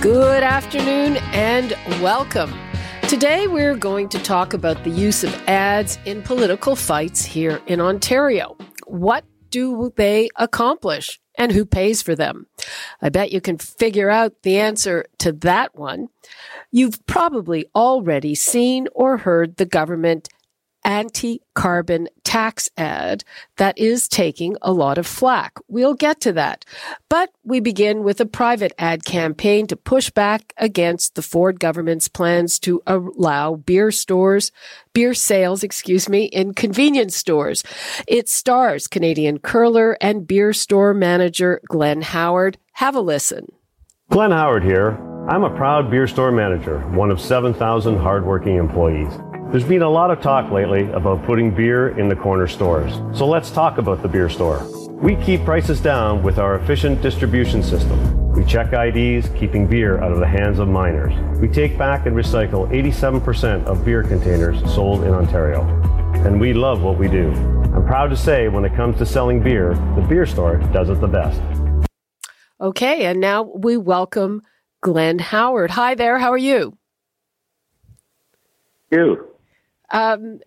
Good afternoon and welcome. Today we're going to talk about the use of ads in political fights here in Ontario. What do they accomplish and who pays for them? I bet you can figure out the answer to that one. You've probably already seen or heard the government anti carbon tax ad that is taking a lot of flack. We'll get to that. But we begin with a private ad campaign to push back against the Ford government's plans to allow beer stores, beer sales, excuse me, in convenience stores. It stars Canadian curler and beer store manager Glenn Howard. Have a listen. Glenn Howard here. I'm a proud beer store manager, one of 7,000 hardworking employees. There's been a lot of talk lately about putting beer in the corner stores. So let's talk about the beer store. We keep prices down with our efficient distribution system. We check IDs, keeping beer out of the hands of minors. We take back and recycle 87% of beer containers sold in Ontario. And we love what we do. I'm proud to say when it comes to selling beer, the beer store does it the best. Okay, and now we welcome Glenn Howard. Hi there, how are you? You. Um,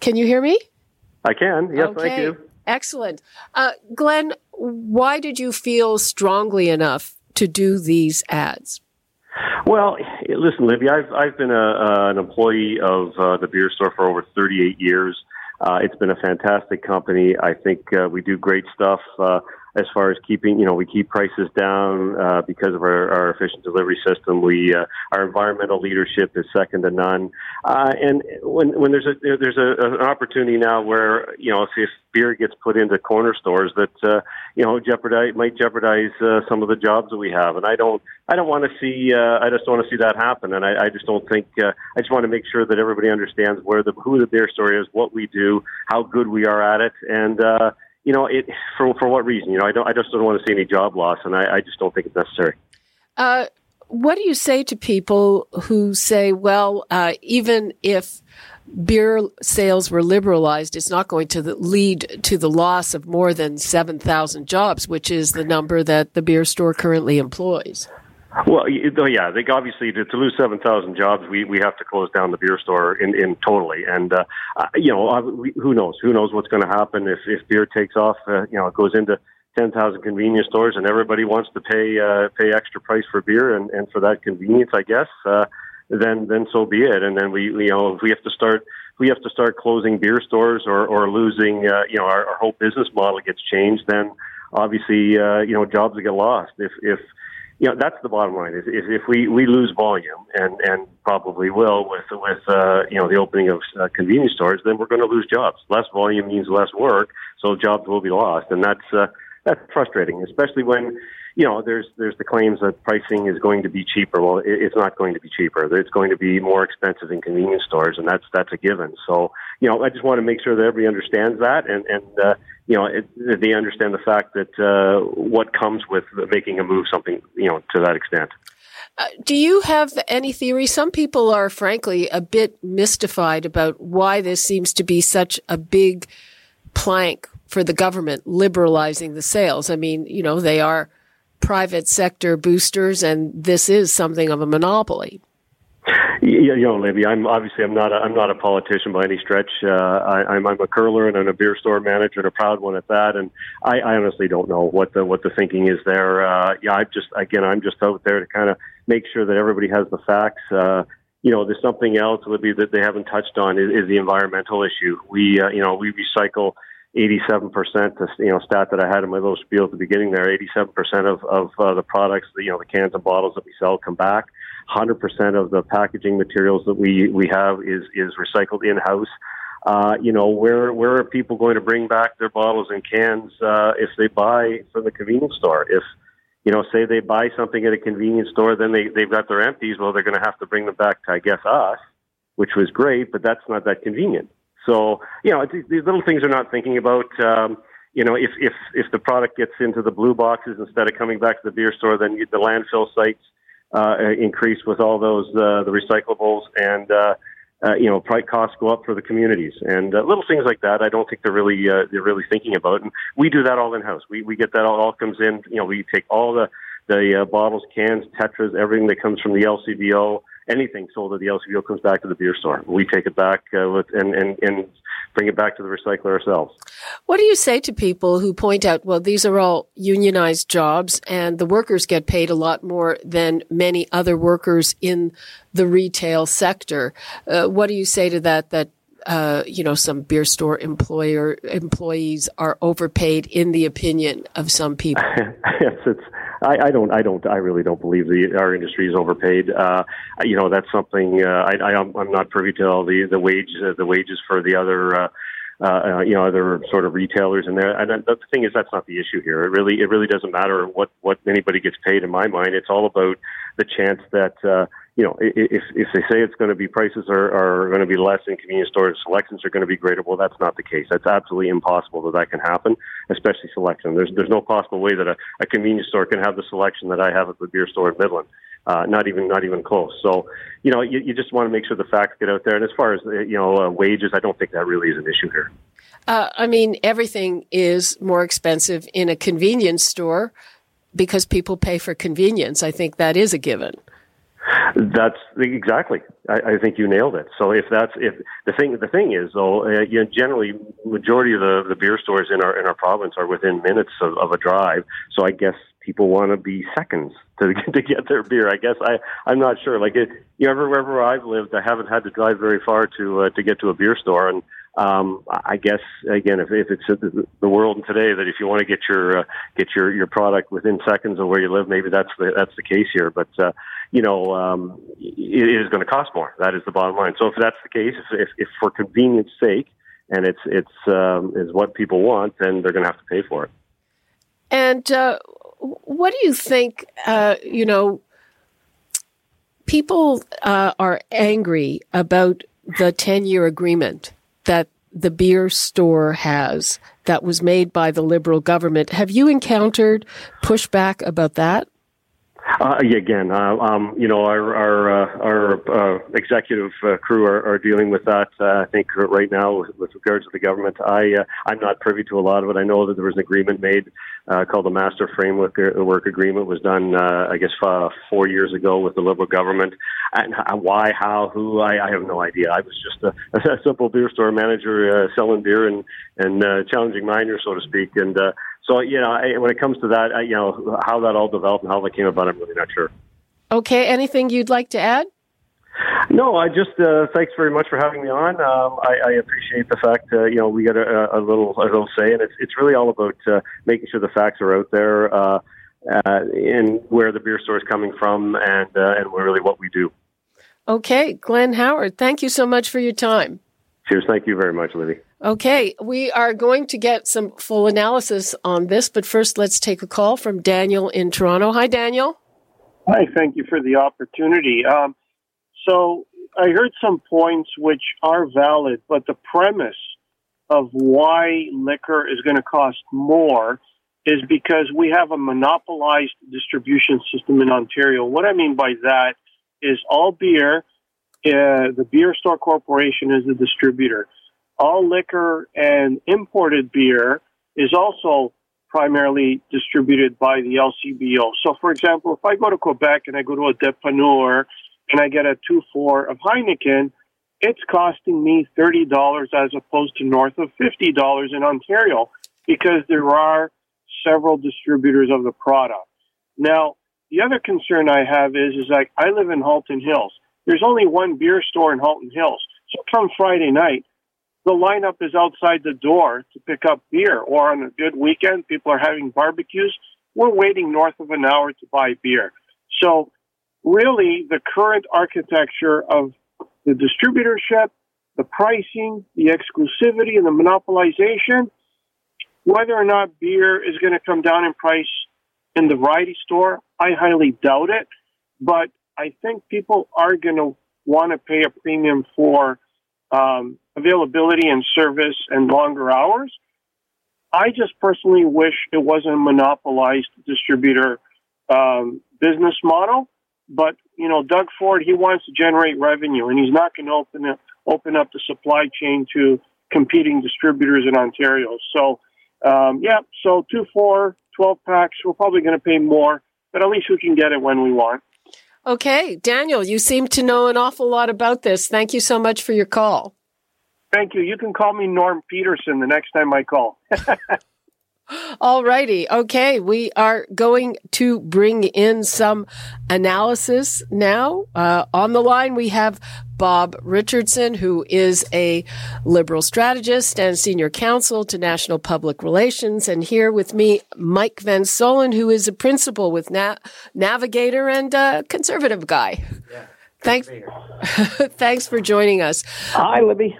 can you hear me? I can. Yes, okay. thank you. Excellent. Uh, Glenn, why did you feel strongly enough to do these ads? Well, listen, Libby, I've I've been a, uh, an employee of uh, the beer store for over 38 years. Uh, it's been a fantastic company. I think uh, we do great stuff. As far as keeping, you know, we keep prices down uh, because of our, our efficient delivery system. We uh, our environmental leadership is second to none. Uh, and when when there's a there's a, an opportunity now where you know if, if beer gets put into corner stores that uh, you know jeopardize might jeopardize uh, some of the jobs that we have. And I don't I don't want to see uh, I just don't want to see that happen. And I, I just don't think uh, I just want to make sure that everybody understands where the who the beer store is, what we do, how good we are at it, and. You know, it for for what reason? You know, I don't. I just don't want to see any job loss, and I, I just don't think it's necessary. Uh, what do you say to people who say, well, uh, even if beer sales were liberalized, it's not going to lead to the loss of more than 7,000 jobs, which is the number that the beer store currently employs? Well, yeah, I think obviously to, to lose seven thousand jobs, we, we have to close down the beer store in, in totally. And uh, you know, uh, we, who knows? Who knows what's going to happen if if beer takes off? Uh, you know, it goes into ten thousand convenience stores, and everybody wants to pay uh, pay extra price for beer, and, and for that convenience, I guess. Uh, then then so be it. And then we you know if we have to start we have to start closing beer stores or or losing uh, you know our, our whole business model gets changed, then obviously uh, you know jobs get lost. If if you know that's the bottom line is, is if we we lose volume and and probably will with with uh, you know the opening of uh, convenience stores then we're going to lose jobs. Less volume means less work so jobs will be lost and that's uh, that's frustrating especially when you know there's there's the claims that pricing is going to be cheaper well it, it's not going to be cheaper it's going to be more expensive in convenience stores and that's that's a given so you know I just want to make sure that everybody understands that and and uh, you know, it, they understand the fact that uh, what comes with making a move, something you know, to that extent. Uh, do you have any theory? Some people are frankly a bit mystified about why this seems to be such a big plank for the government liberalizing the sales. I mean, you know, they are private sector boosters and this is something of a monopoly. You know, Libby, I'm obviously I'm not a, I'm not a politician by any stretch. Uh, I, I'm I'm a curler and I'm a beer store manager and a proud one at that. And I, I honestly don't know what the what the thinking is there. Uh, yeah, I'm just again I'm just out there to kind of make sure that everybody has the facts. Uh, you know, there's something else, Libby, that they haven't touched on is, is the environmental issue. We uh, you know we recycle 87%, the you know, stat that I had in my little spiel at the beginning there, 87% of, of uh, the products, you know, the cans and bottles that we sell come back. 100% of the packaging materials that we, we have is, is recycled in-house. Uh, you know, where, where are people going to bring back their bottles and cans, uh, if they buy from the convenience store? If, you know, say they buy something at a convenience store, then they they've got their empties. Well, they're going to have to bring them back to, I guess, us, which was great, but that's not that convenient. So, you know, these, little things are not thinking about. Um, you know, if if if the product gets into the blue boxes instead of coming back to the beer store, then the landfill sites uh, increase with all those uh, the recyclables and. Uh, uh, you know, price costs go up for the communities and uh, little things like that. I don't think they're really uh, they're really thinking about. And we do that all in house. We we get that all, all comes in. You know, we take all the the uh, bottles, cans, tetras, everything that comes from the LCBO anything sold at the LCBO comes back to the beer store. We take it back uh, with, and, and, and bring it back to the recycler ourselves. What do you say to people who point out, well, these are all unionized jobs and the workers get paid a lot more than many other workers in the retail sector? Uh, what do you say to that, that uh, you know, some beer store employer employees are overpaid in the opinion of some people. yes, it's I, I don't, I don't, I really don't believe the our industry is overpaid. Uh, you know, that's something uh, I, I, I'm not privy to all the the wage uh, the wages for the other. Uh, uh, you know, other sort of retailers in there. And the thing is, that's not the issue here. It really, it really doesn't matter what what anybody gets paid. In my mind, it's all about the chance that uh, you know, if if they say it's going to be prices are, are going to be less in convenience stores, selections are going to be greater. Well, that's not the case. That's absolutely impossible that that can happen, especially selection. There's there's no possible way that a, a convenience store can have the selection that I have at the beer store in Midland. Uh, not even not even close. So, you know, you, you just want to make sure the facts get out there. And as far as you know, uh, wages, I don't think that really is an issue here. Uh, I mean, everything is more expensive in a convenience store because people pay for convenience. I think that is a given. That's exactly. I, I think you nailed it. So if that's if the thing the thing is though, uh, you know, generally majority of the the beer stores in our in our province are within minutes of, of a drive. So I guess people want to be seconds to to get their beer. I guess I I'm not sure. Like it, you know, wherever I've lived, I haven't had to drive very far to uh, to get to a beer store, and um, I guess again, if, if it's the world today that if you want to get your uh, get your your product within seconds of where you live, maybe that's the that's the case here. But uh, you know, um, it is going to cost more. That is the bottom line. So if that's the case, if, if, for convenience sake, and it's it's um, is what people want, then they're going to have to pay for it. And uh, what do you think? Uh, you know, people uh, are angry about the ten-year agreement that the beer store has that was made by the Liberal government. Have you encountered pushback about that? Uh, again, uh, um, you know, our our, uh, our uh, executive uh, crew are, are dealing with that. Uh, I think right now, with, with regards to the government, I I'm not privy to a lot of it. I know that there was an agreement made called the Master Framework Work Agreement, was done, I guess, four years ago with the Liberal government. And why, how, who, I, I have no idea. I was just a, a simple beer store manager selling beer and and challenging miners, so to speak, and. Uh, so you know, I, when it comes to that, I, you know, how that all developed and how that came about, I'm really not sure. Okay, anything you'd like to add? No, I just uh, thanks very much for having me on. Um, I, I appreciate the fact uh, you know we got a, a little a little say, and it's it's really all about uh, making sure the facts are out there uh, uh, in where the beer store is coming from, and uh, and really what we do. Okay, Glenn Howard, thank you so much for your time. Cheers, thank you very much, Libby. Okay, we are going to get some full analysis on this, but first let's take a call from Daniel in Toronto. Hi, Daniel. Hi, thank you for the opportunity. Um, so I heard some points which are valid, but the premise of why liquor is going to cost more is because we have a monopolized distribution system in Ontario. What I mean by that is all beer, uh, the Beer Store Corporation is the distributor all liquor and imported beer is also primarily distributed by the LCBO. So, for example, if I go to Quebec and I go to a dépanneur and I get a 2-4 of Heineken, it's costing me $30 as opposed to north of $50 in Ontario because there are several distributors of the product. Now, the other concern I have is, is like I live in Halton Hills. There's only one beer store in Halton Hills. So come Friday night, the lineup is outside the door to pick up beer. Or on a good weekend, people are having barbecues. We're waiting north of an hour to buy beer. So really the current architecture of the distributorship, the pricing, the exclusivity and the monopolization, whether or not beer is going to come down in price in the variety store, I highly doubt it. But I think people are going to want to pay a premium for um, availability and service and longer hours. I just personally wish it wasn't a monopolized distributor um, business model. But you know, Doug Ford, he wants to generate revenue, and he's not going to open it, open up the supply chain to competing distributors in Ontario. So, um, yeah, so two, four, 12 packs, we're probably going to pay more, but at least we can get it when we want. Okay, Daniel, you seem to know an awful lot about this. Thank you so much for your call. Thank you. You can call me Norm Peterson the next time I call. All righty. Okay. We are going to bring in some analysis now. Uh, on the line, we have Bob Richardson, who is a liberal strategist and senior counsel to National Public Relations. And here with me, Mike Van Soelen, who is a principal with Na- Navigator and a conservative guy. Yeah, thanks. thanks for joining us. Hi, Libby.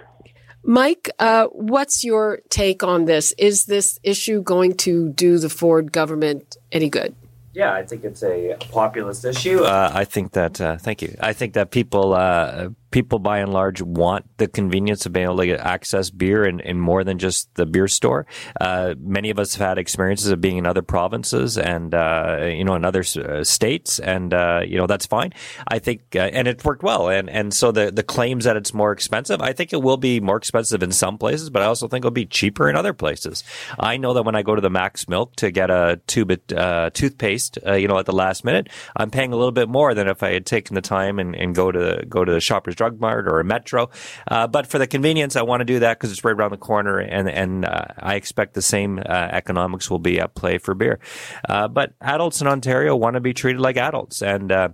Mike, uh, what's your take on this? Is this issue going to do the Ford government any good? Yeah, I think it's a populist issue. Uh, I think that. Uh, thank you. I think that people uh, people by and large want the convenience of being able to access beer in more than just the beer store. Uh, many of us have had experiences of being in other provinces and, uh, you know, in other uh, states. And, uh, you know, that's fine. I think, uh, and it worked well. And, and so the, the claims that it's more expensive, I think it will be more expensive in some places, but I also think it'll be cheaper in other places. I know that when I go to the Mac's Milk to get a tube of uh, toothpaste, you know, at the last minute, I'm paying a little bit more than if I had taken the time and, and go to, go to the Shoppers Drug Mart or a Metro. Uh, but for the convenience, I want to do that because it's right around the corner, and and uh, I expect the same uh, economics will be at play for beer. Uh, but adults in Ontario want to be treated like adults, and uh,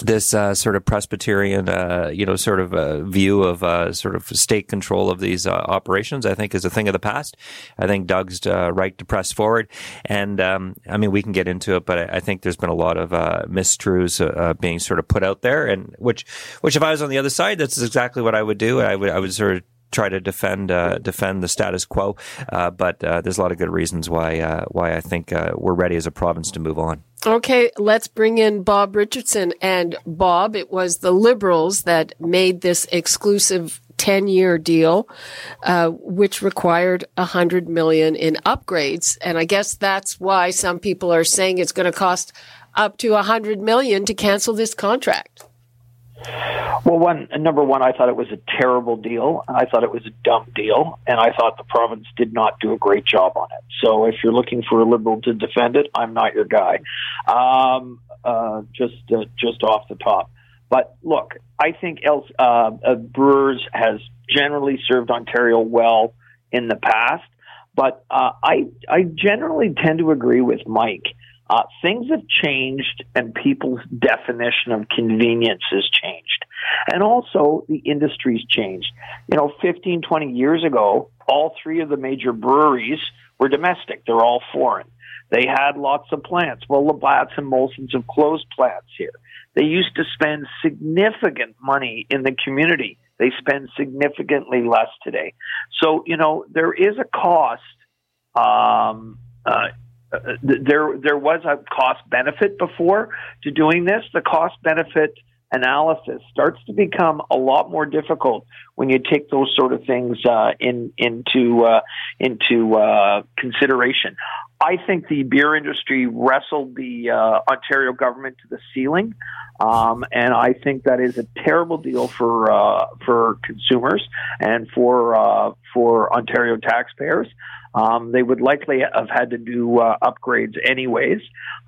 this uh, sort of Presbyterian, uh, you know, sort of uh, view of uh, sort of state control of these uh, operations, I think, is a thing of the past. I think Doug's uh, right to press forward, and um, I mean, we can get into it, but I, I think there's been a lot of uh mistruths being sort of put out there, and which, which, if I was on the other side, that's exactly what I would do. I would, I would sort of try to defend uh, defend the status quo. Uh, but uh, there's a lot of good reasons why why I think we're ready as a province to move on. Okay, let's bring in Bob Richardson. And Bob, it was the Liberals that made this exclusive 10 year deal, uh, which required 100 million in upgrades. And I guess that's why some people are saying it's going to cost up to 100 million to cancel this contract. Well, one number one, I thought it was a terrible deal. I thought it was a dumb deal, and I thought the province did not do a great job on it. So, if you're looking for a liberal to defend it, I'm not your guy. Um, uh, just uh, just off the top. But look, I think else uh, uh, Brewers has generally served Ontario well in the past, but uh, I I generally tend to agree with Mike uh, things have changed and people's definition of convenience has changed. And also the industry's changed. You know, 15, 20 years ago, all three of the major breweries were domestic. They're all foreign. They had lots of plants. Well, Labatt's and Molson's have closed plants here. They used to spend significant money in the community. They spend significantly less today. So, you know, there is a cost um, uh, uh, there there was a cost benefit before to doing this. The cost benefit analysis starts to become a lot more difficult when you take those sort of things uh, in into uh, into uh, consideration. I think the beer industry wrestled the uh, Ontario government to the ceiling, um, and I think that is a terrible deal for uh, for consumers and for for Ontario taxpayers. Um, they would likely have had to do uh, upgrades anyways,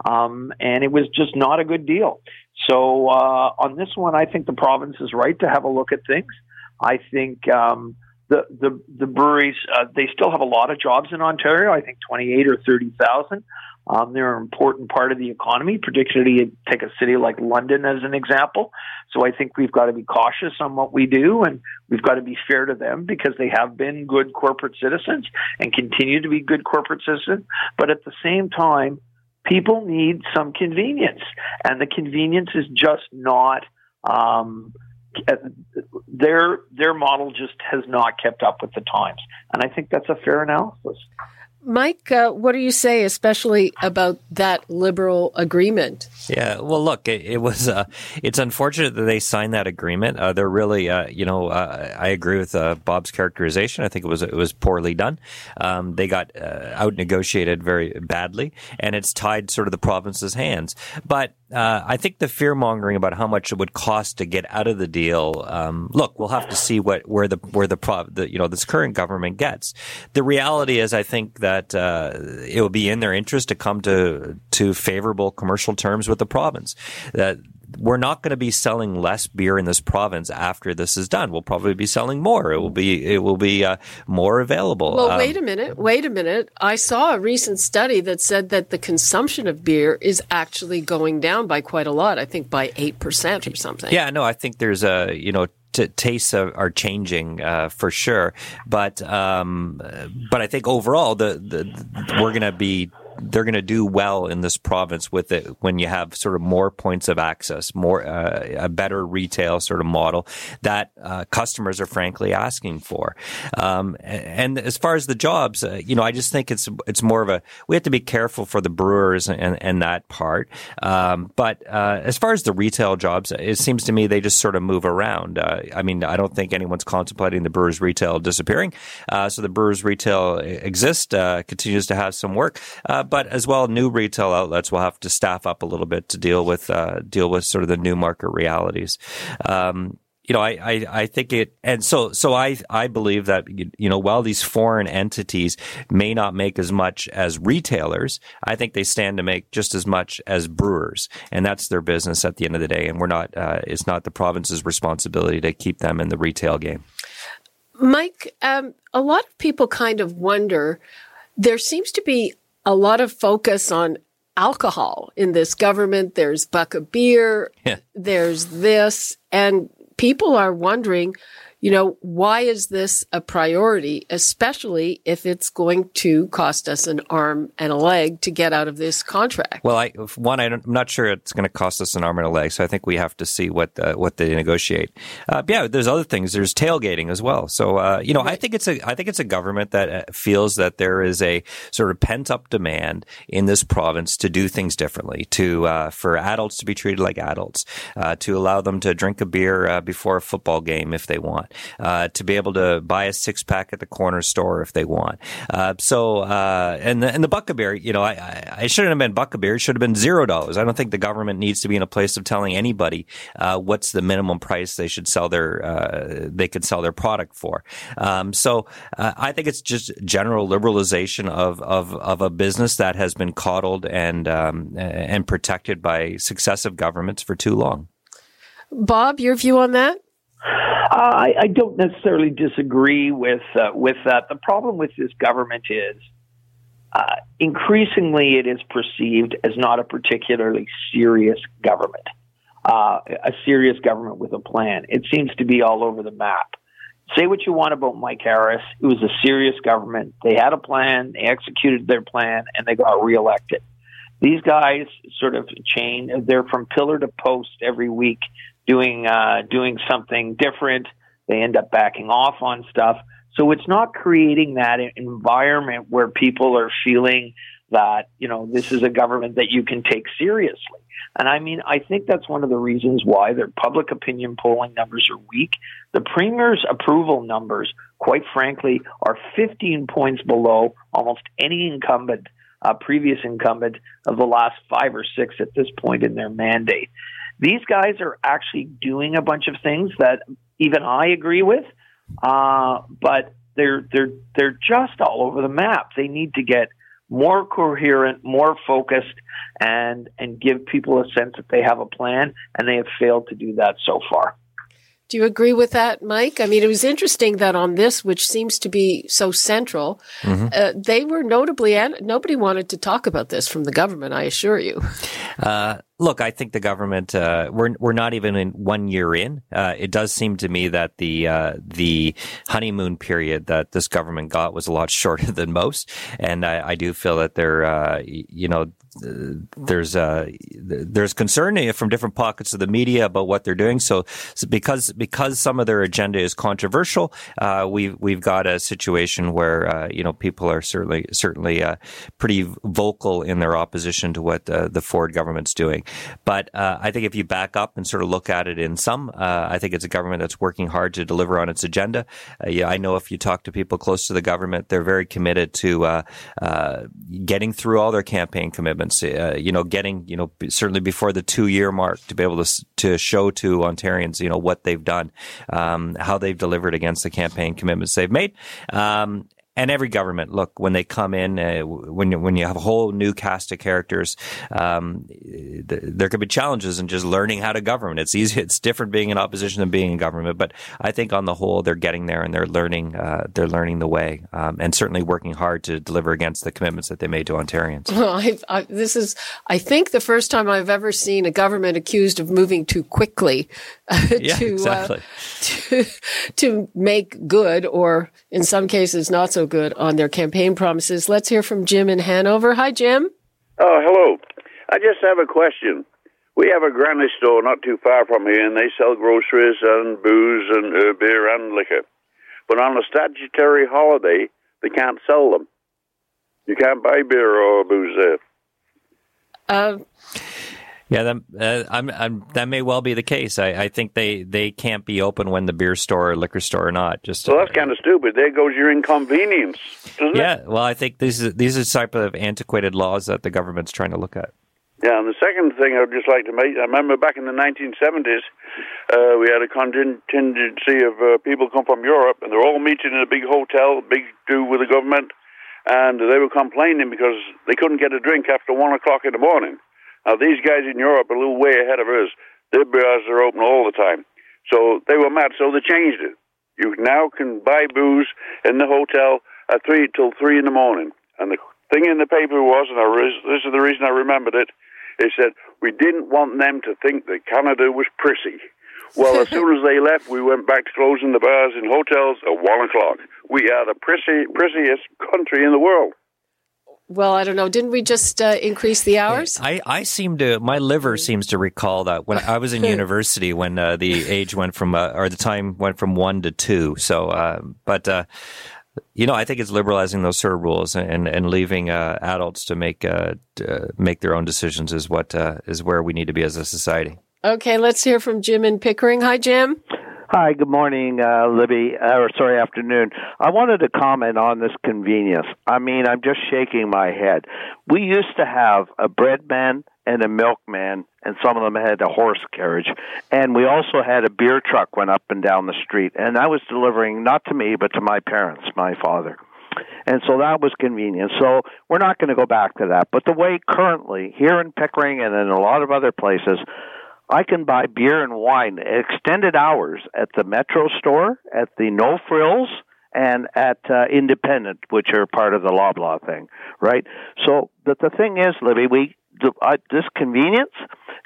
um, and it was just not a good deal. So uh, on this one, I think the province is right to have a look at things. I think um, the the the breweries uh, they still have a lot of jobs in Ontario. I think twenty eight or thirty thousand. Um, they're an important part of the economy, particularly take a city like London as an example. So I think we've got to be cautious on what we do and we've got to be fair to them because they have been good corporate citizens and continue to be good corporate citizens. But at the same time, people need some convenience and the convenience is just not, um, their their model just has not kept up with the times, and I think that's a fair analysis. Mike, uh, what do you say, especially about that liberal agreement? Yeah, well, look, it, it was. Uh, it's unfortunate that they signed that agreement. Uh, they're really, uh, you know, uh, I agree with uh, Bob's characterization. I think it was it was poorly done. Um, they got out negotiated very badly, and it's tied sort of the province's hands. But I think the fear mongering about how much it would cost to get out of the deal. Um, look, we'll have to see what where the where the, the you know this current government gets. The reality is, I think that it will be in their interest to come to to favorable commercial terms with the province. That we're not going to be selling less beer in this province after this is done. We'll probably be selling more. It will be it will be uh, more available. Well, um, wait a minute. Wait a minute. I saw a recent study that said that the consumption of beer is actually going down by quite a lot. I think by eight percent or something. Yeah, no, I think there's a you know t- tastes are, are changing uh, for sure. But um, but I think overall the, the we're going to be they're going to do well in this province with it when you have sort of more points of access, more uh, a better retail sort of model that uh, customers are frankly asking for. Um, and as far as the jobs, uh, you know, I just think it's it's more of a we have to be careful for the brewers and, and that part. Um, but uh, as far as the retail jobs, it seems to me they just sort of move around. Uh, I mean, I don't think anyone's contemplating the brewers retail disappearing. Uh, so the brewers retail exists, continues to have some work but as well, new retail outlets will have to staff up a little bit to deal with uh, deal with sort of the new market realities. Um, you know, I, I, I, think it, and so, so I, I believe that, you know, while these foreign entities may not make as much as retailers, I think they stand to make just as much as brewers. And that's their business at the end of the day. And we're not, uh, it's not the province's responsibility to keep them in the retail game. Mike, um, a lot of people kind of wonder, there seems to be a lot of focus on alcohol in this government. There's buck of beer. Yeah. There's this. And people are wondering, you know, why is this a priority, especially if it's going to cost us an arm and a leg to get out of this contract? Well, I, one, I'm not sure it's going to cost us an arm and a leg, so I think we have to see what the, what they negotiate. Uh, yeah, there's other things. There's tailgating as well. So, uh, you know, right. I think it's a I think it's a government that uh, feels that there is a sort of pent up demand in this province to do things differently, to uh, for adults to be treated like adults, uh, to allow them to drink a beer uh, before a football game if they want uh, to be able to buy a six pack at the corner store if they want. Uh, so, uh, and the, and the buck of beer, you know, I, I, I shouldn't have been buck of beer. It should have been zero dollars. I don't think the government needs to be in a place of telling anybody uh, what's the minimum price they should sell their uh, they could sell their product for. Um, so, uh, I think it's just general liberalization of of of a business that has been coddled and um, and protected by successive governments for too long. Bob, your view on that? I, I don't necessarily disagree with uh, with that. The problem with this government is uh, increasingly it is perceived as not a particularly serious government, uh, a serious government with a plan. It seems to be all over the map. Say what you want about Mike Harris. It was a serious government. They had a plan, they executed their plan, and they got reelected. These guys sort of chain, they're from pillar to post every week doing uh, doing something different. They end up backing off on stuff. So it's not creating that environment where people are feeling that you know this is a government that you can take seriously. And I mean, I think that's one of the reasons why their public opinion polling numbers are weak. The premier's approval numbers, quite frankly, are 15 points below almost any incumbent, uh, previous incumbent of the last five or six at this point in their mandate. These guys are actually doing a bunch of things that even I agree with, uh, but they're they're they're just all over the map. They need to get more coherent, more focused, and and give people a sense that they have a plan, and they have failed to do that so far. Do you agree with that, Mike? I mean, it was interesting that on this, which seems to be so central, mm-hmm. uh, they were notably, and nobody wanted to talk about this from the government, I assure you. Uh, look, I think the government uh, we're we're not even in one year in. Uh, it does seem to me that the uh, the honeymoon period that this government got was a lot shorter than most, and I, I do feel that they're uh, you know there's uh, there's concern from different pockets of the media about what they're doing. So, so because because some of their agenda is controversial, uh, we've we've got a situation where you know people are certainly certainly pretty vocal in their opposition to what the Ford government's doing. But uh, I think if you back up and sort of look at it in some, I think it's a government that's working hard to deliver on its agenda. yeah, I know if you talk to people close to the government, they're very committed to getting through all their campaign commitments uh, you know, getting you know certainly before the two year mark to be able to to show to Ontarians, you know, what they've done, um, how they've delivered against the campaign commitments they've made, um, and every government, look, when they come in, uh, when you, when you have a whole new cast of characters, um, th- there could be challenges in just learning how to govern. It's easy. It's different being in opposition than being in government. But I think on the whole, they're getting there and they're learning. Uh, they're learning the way, um, and certainly working hard to deliver against the commitments that they made to Ontarians. Well, I, this is, I think, the first time I've ever seen a government accused of moving too quickly uh, yeah, to, exactly. to to make good, or in some cases, not so so good on their campaign promises. Let's hear from Jim in Hanover. Hi, Jim. Oh, hello. I just have a question. We have a granny store not too far from here, and they sell groceries and booze and uh, beer and liquor. But on a statutory holiday, they can't sell them. You can't buy beer or booze there. Uh, yeah, that, uh, I'm, I'm, that may well be the case. I, I, think they, they can't be open when the beer store or liquor store are not. Just well, that's kind of stupid. There goes your inconvenience, yeah, it? well, I think these are, these are type of antiquated laws that the government's trying to look at. Yeah, and the second thing I'd just like to make, I remember back in the 1970s, uh, we had a contingency of uh, people come from Europe, and they're all meeting in a big hotel, big do with the government, and they were complaining because they couldn't get a drink after one o'clock in the morning. Now, these guys in Europe are a little way ahead of us. Their bars are open all the time. So they were mad, so they changed it. You now can buy booze in the hotel at 3 till 3 in the morning. And the thing in the paper was, and I, this is the reason I remembered it, it said, we didn't want them to think that Canada was prissy. Well, as soon as they left, we went back to closing the bars in hotels at 1 o'clock. We are the prissy, prissiest country in the world. Well, I don't know. Didn't we just uh, increase the hours? I, I seem to, my liver seems to recall that when I was in university when uh, the age went from, uh, or the time went from one to two. So, uh, but, uh, you know, I think it's liberalizing those sort of rules and, and leaving uh, adults to make, to make their own decisions is what, is where we need to be as a society. Okay, let's hear from Jim in Pickering. Hi, Jim. Hi, good morning, uh, Libby, uh, or sorry, afternoon. I wanted to comment on this convenience. I mean, I'm just shaking my head. We used to have a bread man and a milkman, and some of them had a horse carriage. And we also had a beer truck went up and down the street, and I was delivering not to me, but to my parents, my father. And so that was convenient. So we're not going to go back to that. But the way currently, here in Pickering and in a lot of other places, I can buy beer and wine extended hours at the Metro store, at the No Frills, and at uh, Independent, which are part of the Loblaw thing, right? So, but the thing is, Libby, we uh, this convenience.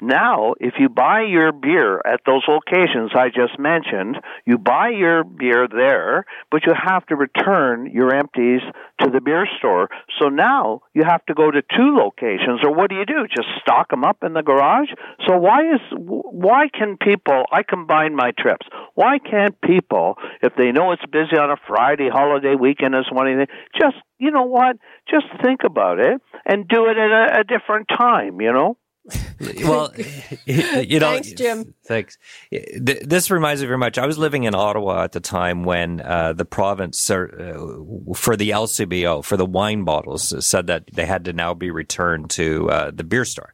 Now, if you buy your beer at those locations I just mentioned, you buy your beer there, but you have to return your empties to the beer store. So now you have to go to two locations, or what do you do? Just stock them up in the garage? So why is why can people? I combine my trips. Why can't people, if they know it's busy on a Friday, holiday weekend, or something, just you know what? Just think about it and do it at a, a different time. You know. well, you know, thanks, Jim. Thanks. This reminds me very much. I was living in Ottawa at the time when uh, the province, uh, for the LCBO, for the wine bottles, said that they had to now be returned to uh, the beer store,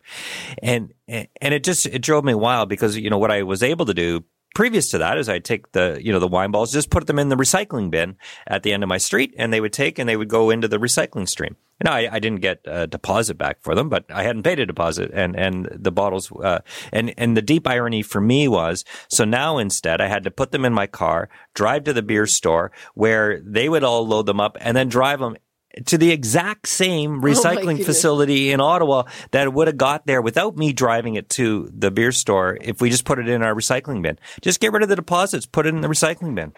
and and it just it drove me wild because you know what I was able to do previous to that is I'd take the, you know, the wine balls, just put them in the recycling bin at the end of my street and they would take and they would go into the recycling stream. And I, I didn't get a deposit back for them, but I hadn't paid a deposit and, and the bottles, uh, and, and the deep irony for me was, so now instead I had to put them in my car, drive to the beer store where they would all load them up and then drive them to the exact same recycling goodness. facility in Ottawa that would have got there without me driving it to the beer store if we just put it in our recycling bin. Just get rid of the deposits, put it in the recycling bin.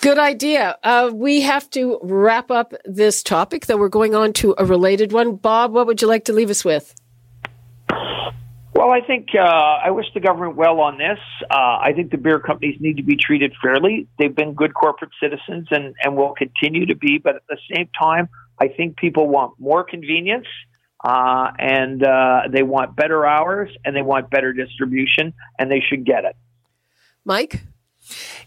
Good idea. Uh, we have to wrap up this topic, though we're going on to a related one. Bob, what would you like to leave us with? Well, I think uh, I wish the government well on this. Uh, I think the beer companies need to be treated fairly. They've been good corporate citizens and, and will continue to be, but at the same time, I think people want more convenience uh, and uh, they want better hours and they want better distribution, and they should get it. Mike?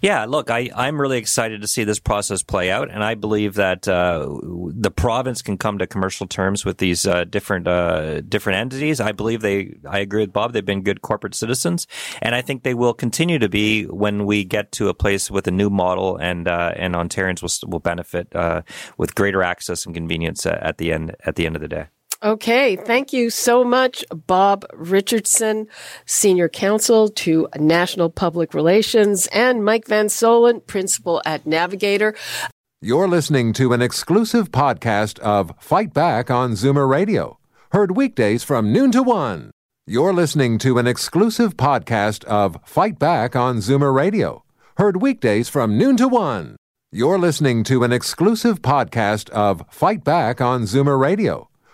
Yeah, look, I, I'm really excited to see this process play out, and I believe that uh, the province can come to commercial terms with these uh, different uh, different entities. I believe they. I agree with Bob. They've been good corporate citizens, and I think they will continue to be when we get to a place with a new model, and uh, and Ontarians will will benefit uh, with greater access and convenience at the end at the end of the day. Okay, thank you so much, Bob Richardson, Senior Counsel to National Public Relations, and Mike Van Soelen, Principal at Navigator. You're listening to an exclusive podcast of Fight Back on Zoomer Radio, heard weekdays from noon to one. You're listening to an exclusive podcast of Fight Back on Zoomer Radio, heard weekdays from noon to one. You're listening to an exclusive podcast of Fight Back on Zoomer Radio